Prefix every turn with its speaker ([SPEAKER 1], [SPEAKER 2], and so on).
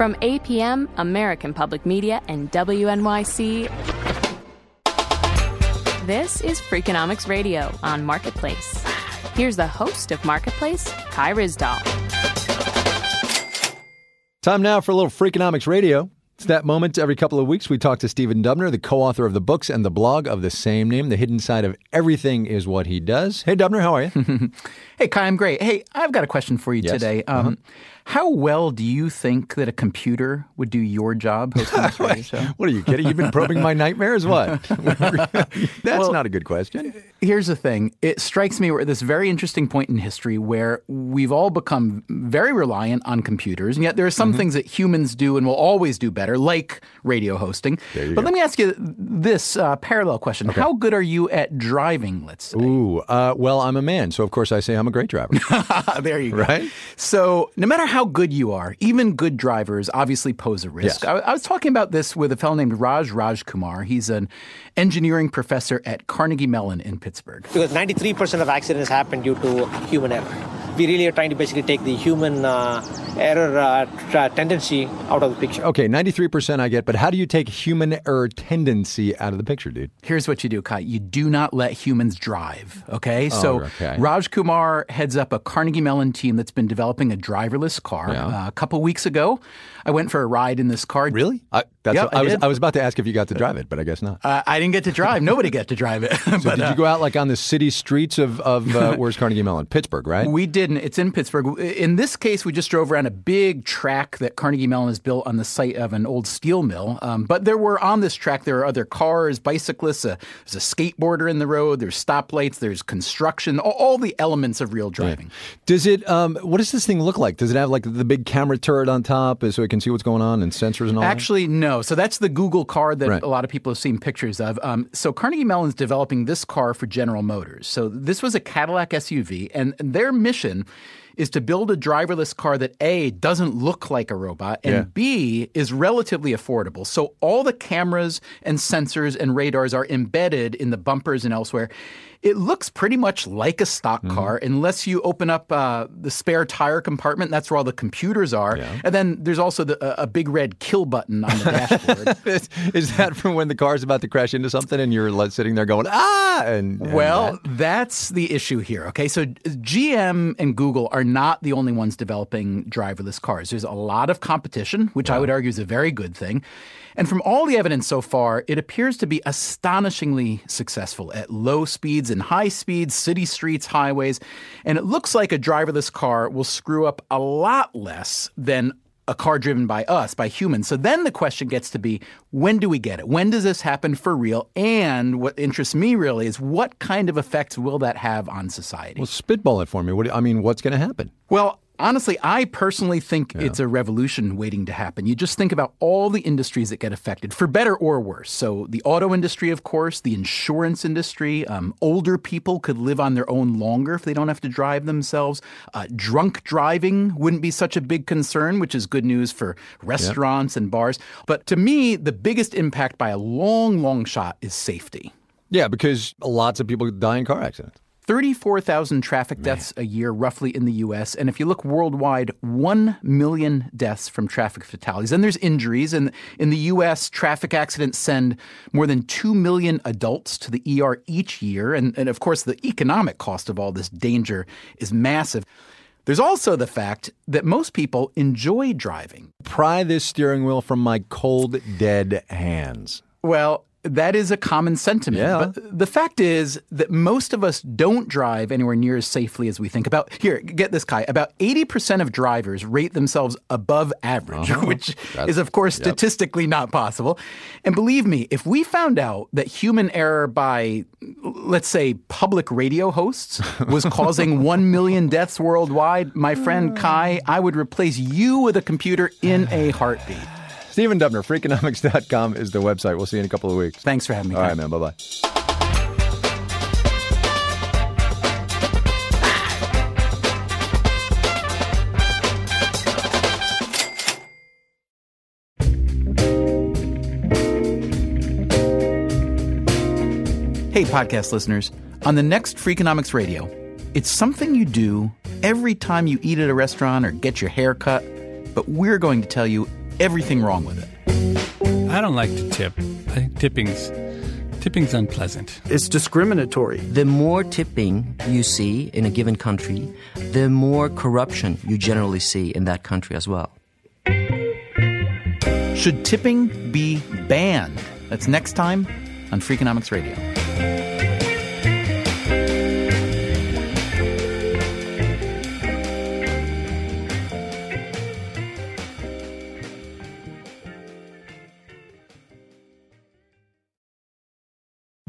[SPEAKER 1] From APM, American Public Media, and WNYC, this is Freakonomics Radio on Marketplace. Here's the host of Marketplace, Kai Ryssdal.
[SPEAKER 2] Time now for a little Freakonomics Radio. It's that moment every couple of weeks we talk to Stephen Dubner, the co author of the books and the blog of the same name. The hidden side of everything is what he does. Hey, Dubner, how are you?
[SPEAKER 3] hey, Kai, I'm great. Hey, I've got a question for you
[SPEAKER 2] Yes.
[SPEAKER 3] today. Um,
[SPEAKER 2] Uh-huh.
[SPEAKER 3] How well do you think that a computer would do your job hosting this radio show?
[SPEAKER 2] What are you kidding? You've been probing my nightmares? What? That's
[SPEAKER 3] Well-
[SPEAKER 2] not a good question.
[SPEAKER 3] Here's the thing. It strikes me we're at this very interesting point in history where we've all become very reliant on computers, and yet there are some things that humans do and will always do better, like radio hosting. But
[SPEAKER 2] go.
[SPEAKER 3] let me ask you this uh, parallel question. How good are you at driving, let's say?
[SPEAKER 2] Ooh, uh, well, I'm a man, so of course I say I'm a great driver.
[SPEAKER 3] there you go.
[SPEAKER 2] Right?
[SPEAKER 3] So, no matter how good you are, even good drivers obviously pose a risk.
[SPEAKER 2] Yes.
[SPEAKER 3] I, I was talking about this with a fellow named Raj Rajkumar. He's an engineering professor at Carnegie Mellon in Pittsburgh.
[SPEAKER 4] because 93% of accidents happen due to human error. We really are trying to basically take the human uh, error uh, tra- tendency out of the picture.
[SPEAKER 2] Okay, 93% I get, but how do you take human error tendency out of the picture, dude?
[SPEAKER 3] Here's what you do, Kai. You do not let humans drive. Okay. so
[SPEAKER 2] Oh, okay.
[SPEAKER 3] Rajkumar heads up a Carnegie Mellon team that's been developing a driverless car.
[SPEAKER 2] Yeah.
[SPEAKER 3] Uh, a couple weeks ago, I went for a ride in this car.
[SPEAKER 2] Really? I, that's
[SPEAKER 3] Yeah,
[SPEAKER 2] what-
[SPEAKER 3] I
[SPEAKER 2] I, was. I was about to ask if you got to drive it, but I guess not.
[SPEAKER 3] Uh, I didn't get to drive. Nobody got to drive it.
[SPEAKER 2] So
[SPEAKER 3] But,
[SPEAKER 2] did
[SPEAKER 3] uh,
[SPEAKER 2] you go out like on the city streets of, of uh, where's Carnegie Mellon? Pittsburgh, right?
[SPEAKER 3] We didn't. It's in Pittsburgh. In this case, we just drove around a big track that Carnegie Mellon has built on the site of an old steel mill. Um, but there were on this track, there are other cars, bicyclists, there's a skateboarder in the road, there's stoplights, there's construction, all, all the elements of real driving.
[SPEAKER 2] Does it? Um, what does this thing look like? Does it have like the big camera turret on top, so it can see what's going on and sensors and all? that?
[SPEAKER 3] Actually, no. So that's the Google car that
[SPEAKER 2] Right.
[SPEAKER 3] a lot of people have seen pictures of. Um, so Carnegie Mellon's developing this car for General Motors. So this was a Cadillac SUV, and their mission is to build a driverless car that A doesn't look like a robot and
[SPEAKER 2] Yeah.
[SPEAKER 3] B is relatively affordable. So all the cameras and sensors and radars are embedded in the bumpers and elsewhere. It looks pretty much like a stock
[SPEAKER 2] Mm-hmm.
[SPEAKER 3] car unless you open up uh, the spare tire compartment. That's where all the computers are. And then there's also the, a, a big red kill button on the dashboard.
[SPEAKER 2] is, is that from when the car's about to crash into something and you're sitting there going ah? And, and
[SPEAKER 3] Well,
[SPEAKER 2] that?
[SPEAKER 3] that's the issue here. Okay, so GM and Google are not the only ones developing driverless cars. There's a lot of competition, which I would argue is a very good thing. And from all the evidence so far, it appears to be astonishingly successful at low speeds and high speeds, city streets, highways. And it looks like a driverless car will screw up a lot less than a car driven by us, by humans. So then the question gets to be when do we get it? When does this happen for real? And what interests me really is what kind of effects will that have on society?
[SPEAKER 2] well, spitball it for me. What I mean, what's going to happen?
[SPEAKER 3] Well, honestly, I personally think it's a revolution waiting to happen. You just think about all the industries that get affected, for better or worse. So, the auto industry, of course, the insurance industry, um, older people could live on their own longer if they don't have to drive themselves. Uh, drunk driving wouldn't be such a big concern, which is good news for restaurants and bars. But to me, the biggest impact by a long, long shot is safety.
[SPEAKER 2] Yeah, because lots of people die in car accidents.
[SPEAKER 3] 34,000 traffic deaths a year, roughly, in the U.S. And if you look worldwide, 1 million deaths from traffic fatalities. And there's injuries. And in the U.S., traffic accidents send more than 2 million adults to the ER each year. And, and of course, the economic cost of all this danger is massive. There's also the fact that most people enjoy driving.
[SPEAKER 2] Pry this steering wheel from my cold, dead hands.
[SPEAKER 3] Well, that is a common sentiment.
[SPEAKER 2] Yeah.
[SPEAKER 3] But the fact is that most of us don't drive anywhere near as safely as we think. About here, get this, Kai. About 80% of drivers rate themselves above average,
[SPEAKER 2] Uh-huh.
[SPEAKER 3] which
[SPEAKER 2] That's-
[SPEAKER 3] is, of course,
[SPEAKER 2] yep.
[SPEAKER 3] statistically not possible. And believe me, if we found out that human error by, let's say, public radio hosts was causing 1 million deaths worldwide, my friend Kai, I would replace you with a computer in a heartbeat.
[SPEAKER 2] Stephen Dubner, Freakonomics.com is the website. We'll see you in a couple of weeks.
[SPEAKER 3] Thanks for having me.
[SPEAKER 2] All
[SPEAKER 3] Kai.
[SPEAKER 2] right, man. Bye bye.
[SPEAKER 3] Hey, podcast listeners. On the next Freakonomics Radio, it's something you do every time you eat at a restaurant or get your hair cut, but we're going to tell you everything wrong with it.
[SPEAKER 5] I don't like to tip. I think tipping's tipping's unpleasant.
[SPEAKER 6] It's discriminatory.
[SPEAKER 7] The more tipping you see in a given country, the more corruption you generally see in that country as well.
[SPEAKER 3] Should tipping be banned? That's next time on Freakonomics Radio.